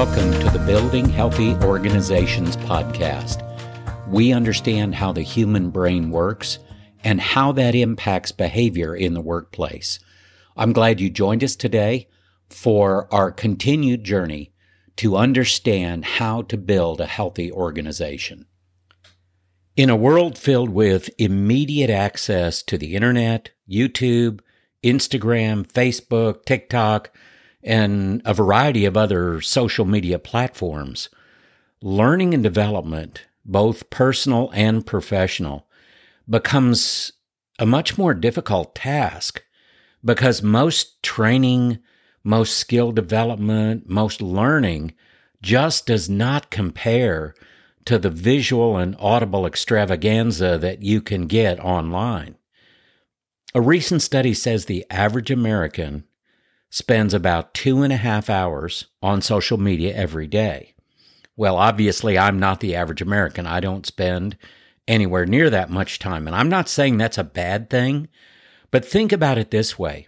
Welcome to the Building Healthy Organizations podcast. We understand how the human brain works and how that impacts behavior in the workplace. I'm glad you joined us today for our continued journey to understand how to build a healthy organization. In a world filled with immediate access to the internet, YouTube, Instagram, Facebook, TikTok, and a variety of other social media platforms, learning and development, both personal and professional, becomes a much more difficult task because most training, most skill development, most learning just does not compare to the visual and audible extravaganza that you can get online. A recent study says the average American spends about two and a half hours on social media every day. Well, obviously, I'm not the average American. I don't spend anywhere near that much time. And I'm not saying that's a bad thing, but think about it this way.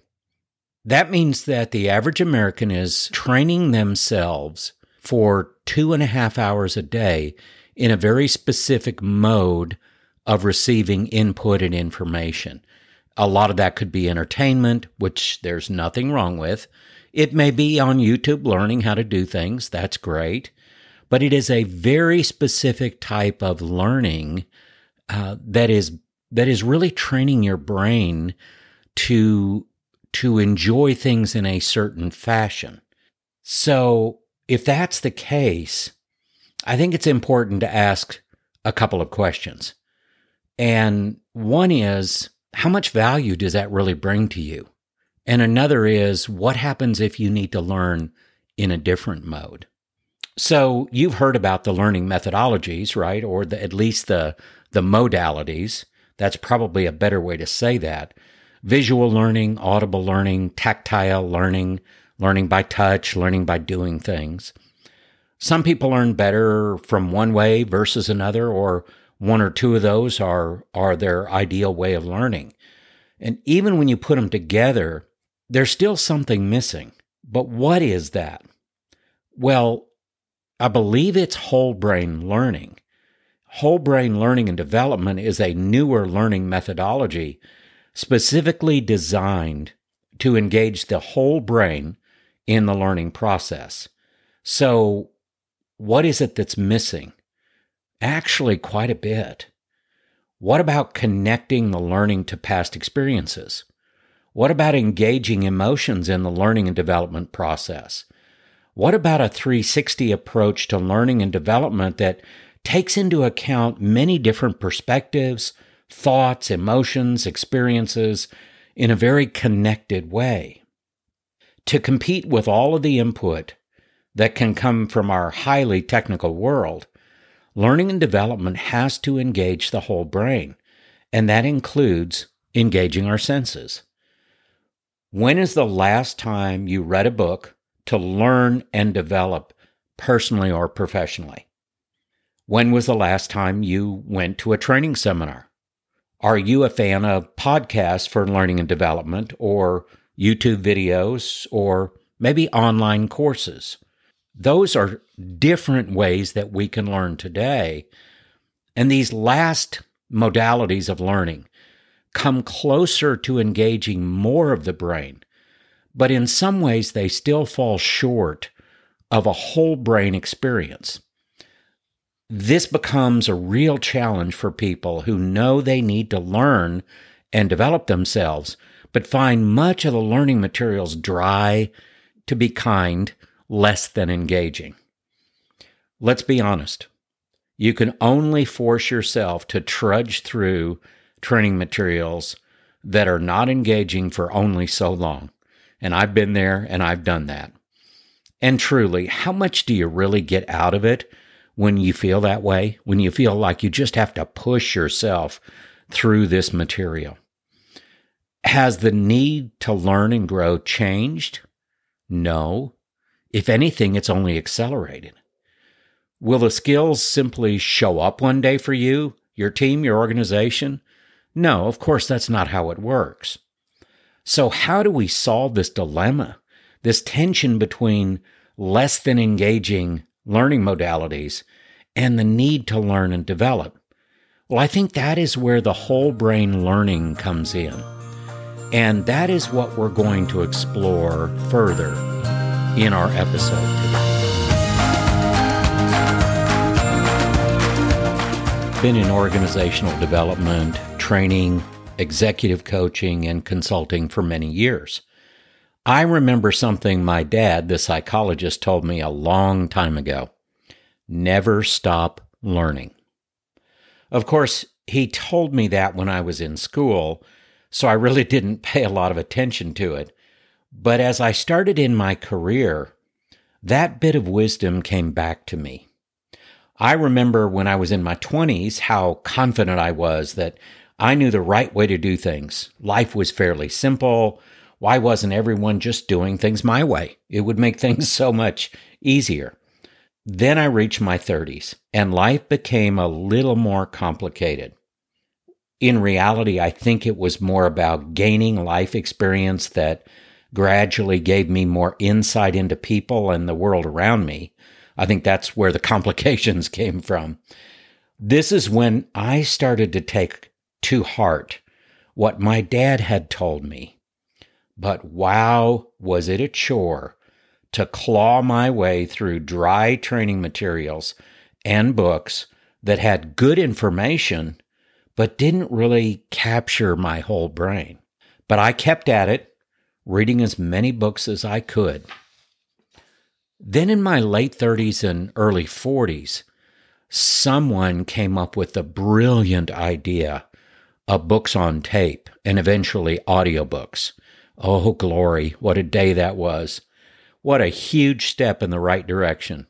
That means that the average American is training themselves for two and a half hours a day in a very specific mode of receiving input and information. A lot of that could be entertainment, which there's nothing wrong with. It may be on YouTube learning how to do things. That's great. But it is a very specific type of learning uh, that is that is really training your brain to to enjoy things in a certain fashion. So, if that's the case, I think it's important to ask a couple of questions. And one is how much value does that really bring to you? And another is what happens if you need to learn in a different mode? So you've heard about the learning methodologies, right? Or the, at least the, the modalities. That's probably a better way to say that. Visual learning, audible learning, tactile learning, learning by touch, learning by doing things. Some people learn better from one way versus another, or one or two of those are are their ideal way of learning. And even when you put them together, there's still something missing. But what is that? Well, I believe it's whole brain learning. Whole brain learning and development is a newer learning methodology specifically designed to engage the whole brain in the learning process. So, what is it that's missing? Actually, quite a bit. What about connecting the learning to past experiences? What about engaging emotions in the learning and development process? What about a 360 approach to learning and development that takes into account many different perspectives, thoughts, emotions, experiences in a very connected way? To compete with all of the input that can come from our highly technical world, learning and development has to engage the whole brain, and that includes engaging our senses. When is the last time you read a book to learn and develop personally or professionally? When was the last time you went to a training seminar? Are you a fan of podcasts for learning and development or YouTube videos or maybe online courses? Those are different ways that we can learn today. And these last modalities of learning come closer to engaging more of the brain, but in some ways they still fall short of a whole brain experience. This becomes a real challenge for people who know they need to learn and develop themselves, but find much of the learning materials dry, to be kind, less than engaging. Let's be honest. You can only force yourself to trudge through training materials that are not engaging for only so long. And I've been there and I've done that. And truly, how much do you really get out of it when you feel that way? When you feel like you just have to push yourself through this material? Has the need to learn and grow changed? No. If anything, it's only accelerated. Will the skills simply show up one day for you, your team, your organization? No, of course, that's not how it works. So, how do we solve this dilemma, this tension between less than engaging learning modalities, and the need to learn and develop. Well, I think that is where the whole brain learning comes in. And that is what we're going to explore further in our episode today. Been in organizational development, training, executive coaching, and consulting for many years. I remember something my dad, the psychologist, told me a long time ago never stop learning. Of course, he told me that when I was in school, so I really didn't pay a lot of attention to it. But as I started in my career, that bit of wisdom came back to me. I remember when I was in my 20s how confident I was that I knew the right way to do things. Life was fairly simple. Why wasn't everyone just doing things my way? It would make things so much easier. Then I reached my 30s and life became a little more complicated. In reality, I think it was more about gaining life experience that gradually gave me more insight into people and the world around me. I think that's where the complications came from. This is when I started to take to heart what my dad had told me but wow, was it a chore to claw my way through dry training materials and books that had good information, but didn't really capture my whole brain. But I kept at it, reading as many books as I could. Then in my late 30s and early 40s, someone came up with the brilliant idea of books on tape and eventually audiobooks. Oh, glory, what a day that was. What a huge step in the right direction.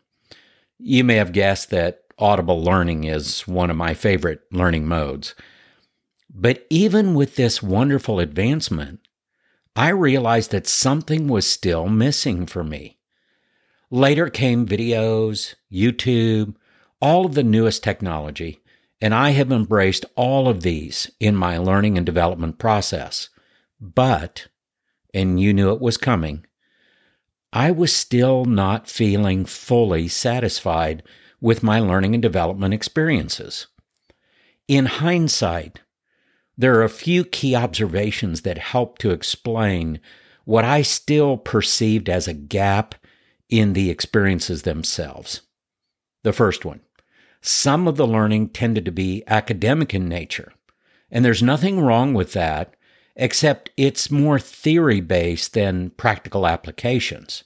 You may have guessed that audible learning is one of my favorite learning modes. But even with this wonderful advancement, I realized that something was still missing for me. Later came videos, YouTube, all of the newest technology, and I have embraced all of these in my learning and development process. But and you knew it was coming, I was still not feeling fully satisfied with my learning and development experiences. In hindsight, there are a few key observations that help to explain what I still perceived as a gap in the experiences themselves. The first one some of the learning tended to be academic in nature, and there's nothing wrong with that except it's more theory based than practical applications.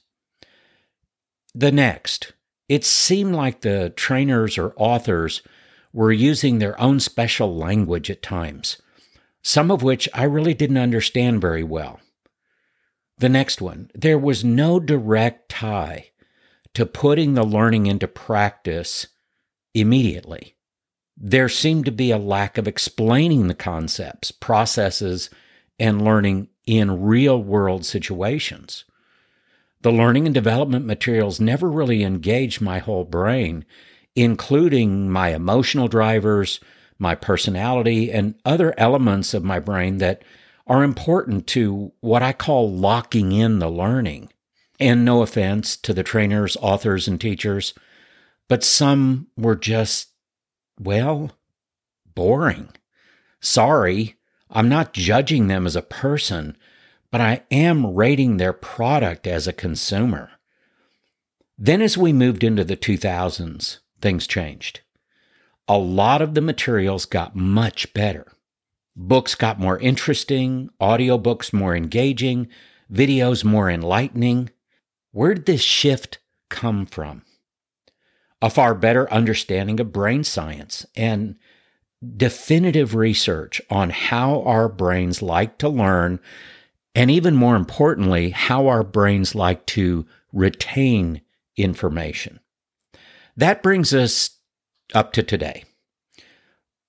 The next, it seemed like the trainers or authors were using their own special language at times, some of which I really didn't understand very well. The next one, there was no direct tie to putting the learning into practice immediately. There seemed to be a lack of explaining the concepts, processes, and learning in real world situations. The learning and development materials never really engaged my whole brain, including my emotional drivers, my personality, and other elements of my brain that are important to what I call locking in the learning. And no offense to the trainers, authors, and teachers, but some were just, well, boring. Sorry, I'm not judging them as a person, but I am rating their product as a consumer. Then, as we moved into the 2000s, things changed. A lot of the materials got much better. Books got more interesting, audiobooks more engaging, videos more enlightening. Where did this shift come from? A far better understanding of brain science and definitive research on how our brains like to learn, and even more importantly, how our brains like to retain information. That brings us up to today.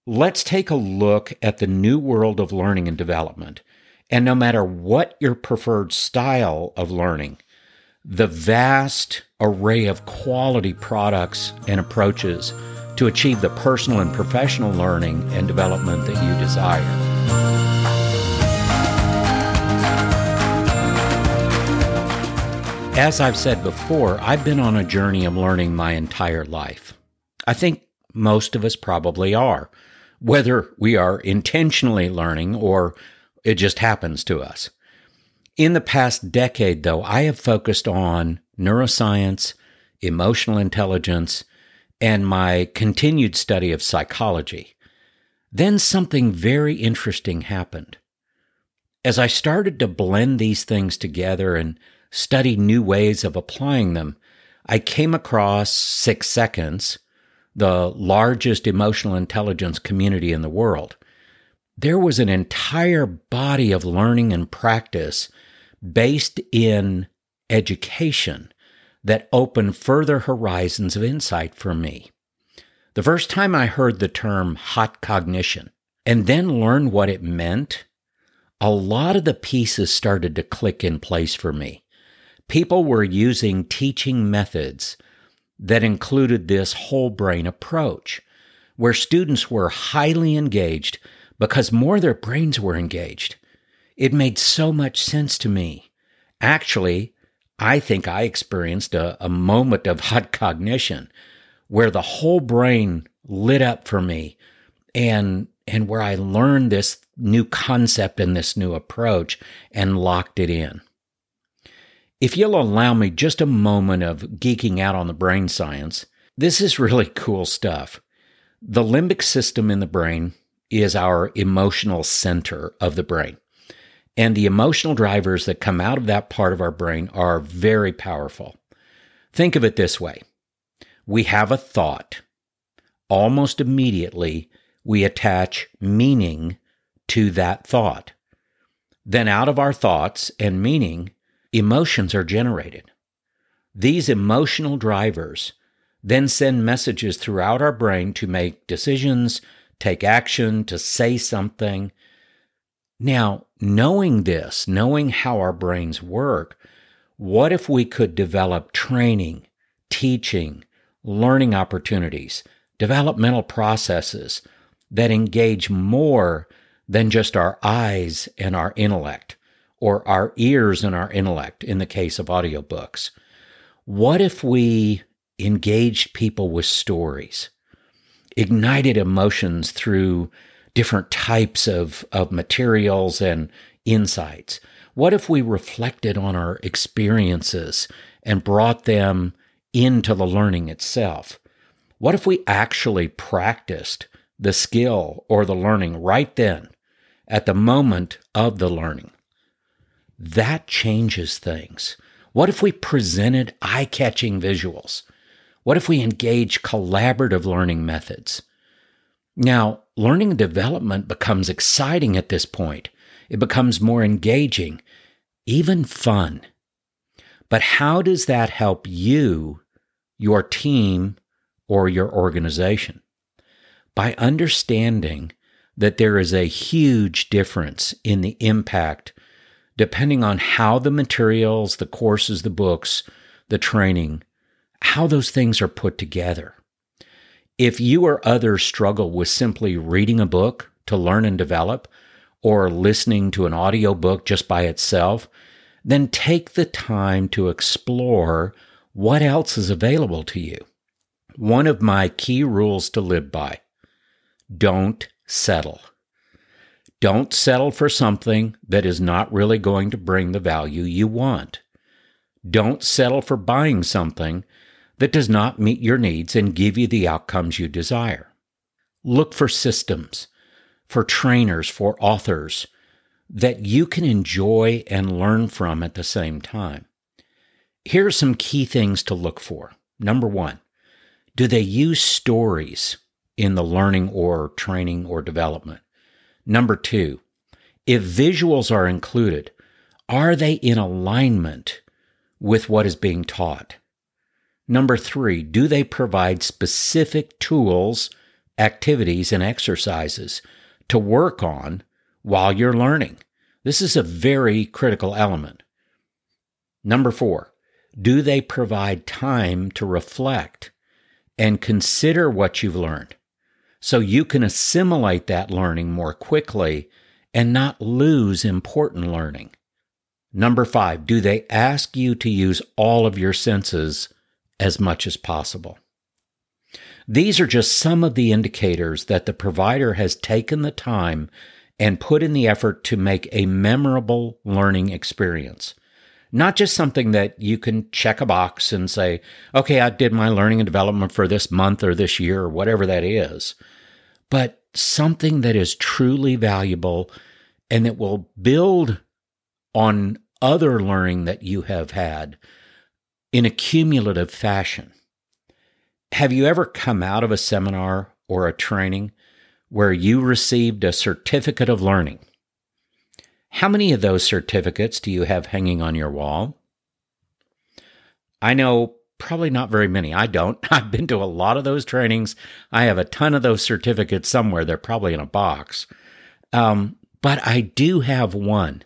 Let's take a look at the new world of learning and development. And no matter what your preferred style of learning, the vast array of quality products and approaches to achieve the personal and professional learning and development that you desire. As I've said before, I've been on a journey of learning my entire life. I think most of us probably are, whether we are intentionally learning or it just happens to us. In the past decade, though, I have focused on neuroscience, emotional intelligence, and my continued study of psychology. Then something very interesting happened. As I started to blend these things together and study new ways of applying them, I came across Six Seconds, the largest emotional intelligence community in the world. There was an entire body of learning and practice based in education that opened further horizons of insight for me. The first time I heard the term hot cognition and then learned what it meant, a lot of the pieces started to click in place for me. People were using teaching methods that included this whole brain approach, where students were highly engaged because more their brains were engaged. It made so much sense to me. Actually, I think I experienced a, a moment of hot cognition where the whole brain lit up for me and and where I learned this new concept and this new approach and locked it in. If you'll allow me just a moment of geeking out on the brain science, this is really cool stuff. The limbic system in the brain is our emotional center of the brain. And the emotional drivers that come out of that part of our brain are very powerful. Think of it this way we have a thought. Almost immediately, we attach meaning to that thought. Then, out of our thoughts and meaning, emotions are generated. These emotional drivers then send messages throughout our brain to make decisions, take action, to say something. Now, knowing this, knowing how our brains work, what if we could develop training, teaching, learning opportunities, developmental processes that engage more than just our eyes and our intellect, or our ears and our intellect in the case of audiobooks. What if we engaged people with stories, ignited emotions through different types of, of materials and insights? What if we reflected on our experiences and brought them into the learning itself. What if we actually practiced the skill or the learning right then at the moment of the learning? That changes things. What if we presented eye catching visuals? What if we engage collaborative learning methods? Now, learning and development becomes exciting at this point. It becomes more engaging, even fun. But how does that help you, your team, or your organization? By understanding that there is a huge difference in the impact depending on how the materials, the courses, the books, the training, how those things are put together. If you or others struggle with simply reading a book to learn and develop, or listening to an audiobook just by itself, then take the time to explore what else is available to you. One of my key rules to live by don't settle. Don't settle for something that is not really going to bring the value you want. Don't settle for buying something that does not meet your needs and give you the outcomes you desire. Look for systems, for trainers, for authors that you can enjoy and learn from at the same time. Here are some key things to look for. Number one, do they use stories in the learning or training or development? Number two, if visuals are included, are they in alignment with what is being taught? Number three, do they provide specific tools, activities, and exercises to work on while you're learning. This is a very critical element. Number four, do they provide time to reflect and consider what you've learned so you can assimilate that learning more quickly and not lose important learning? Number five, do they ask you to use all of your senses as much as possible? These are just some of the indicators that the provider has taken the time and put in the effort to make a memorable learning experience. Not just something that you can check a box and say, okay, I did my learning and development for this month or this year or whatever that is, but something that is truly valuable and that will build on other learning that you have had in a cumulative fashion. Have you ever come out of a seminar or a training where you received a certificate of learning? How many of those certificates do you have hanging on your wall? I know probably not very many. I don't. I've been to a lot of those trainings. I have a ton of those certificates somewhere. They're probably in a box. Um, but I do have one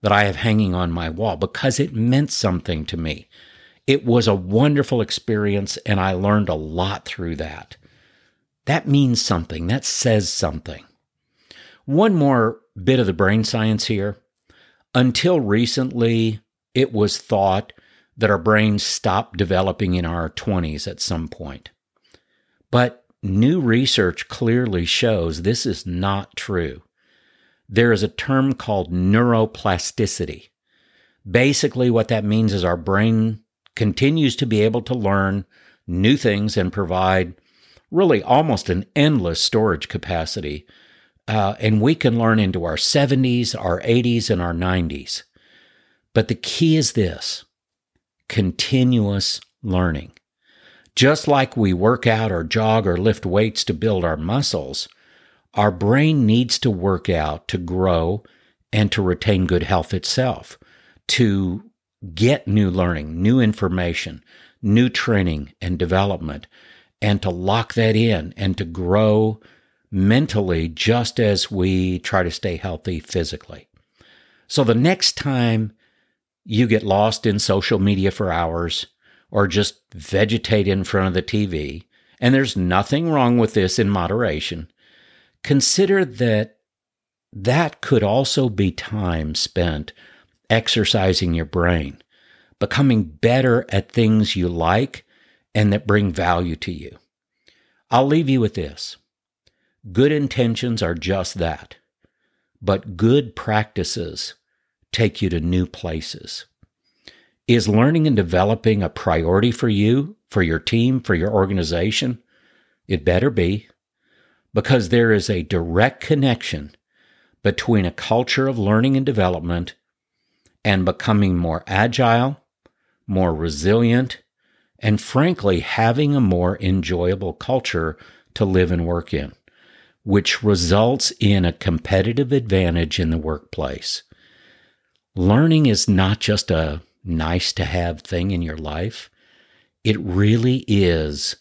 that I have hanging on my wall because it meant something to me. It was a wonderful experience, and I learned a lot through that. That means something, that says something. One more bit of the brain science here. Until recently, it was thought that our brains stop developing in our 20s at some point. But new research clearly shows this is not true. There is a term called neuroplasticity. Basically, what that means is our brain continues to be able to learn new things and provide really almost an endless storage capacity. Uh, and we can learn into our 70s, our 80s, and our 90s. But the key is this continuous learning. Just like we work out or jog or lift weights to build our muscles, our brain needs to work out to grow and to retain good health itself, to get new learning, new information, new training and development, and to lock that in and to grow mentally just as we try to stay healthy physically. So the next time you get lost in social media for hours or just vegetate in front of the TV, and there's nothing wrong with this in moderation, consider that that could also be time spent exercising your brain, becoming better at things you like and that bring value to you. I'll leave you with this. Good intentions are just that, but good practices take you to new places. Is learning and developing a priority for you, for your team, for your organization? It better be, because there is a direct connection between a culture of learning and development and becoming more agile, more resilient, and frankly, having a more enjoyable culture to live and work in, which results in a competitive advantage in the workplace. Learning is not just a nice to have thing in your life. It really is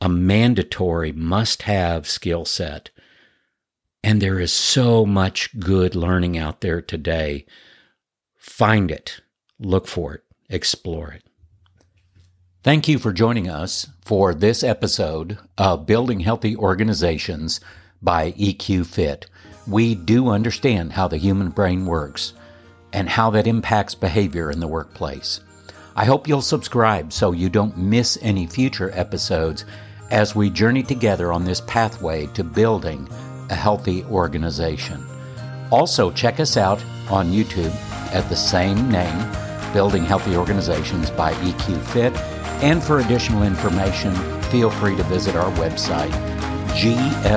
a mandatory must have skill set. And there is so much good learning out there today. Find it, look for it, explore it. Thank you for joining us for this episode of Building Healthy Organizations by EQ Fit. We do understand how the human brain works and how that impacts behavior in the workplace. I hope you'll subscribe so you don't miss any future episodes as we journey together on this pathway to building a healthy organization. Also, check us out on YouTube at the same name, Building Healthy Organizations by EQ Fit. And for additional information, feel free to visit our website, gscfit.com.